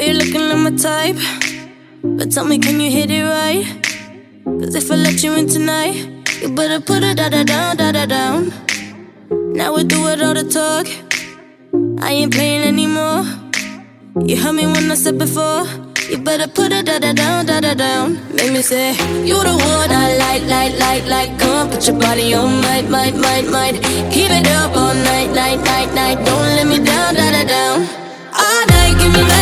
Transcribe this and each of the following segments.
you're looking like my type. But tell me, can you hit it right? Cause if I let you in tonight, you better put it da da down, da da down. Now we do it all the talk. I ain't playing anymore. You heard me when I said before. You better put it da da down, da da down. Make me say, You the one I like, like, like, like. Come on, put your body on, might, might, might, might. Keep it up all night, night, night, night. Don't let me down, da da down. All night, give me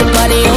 your body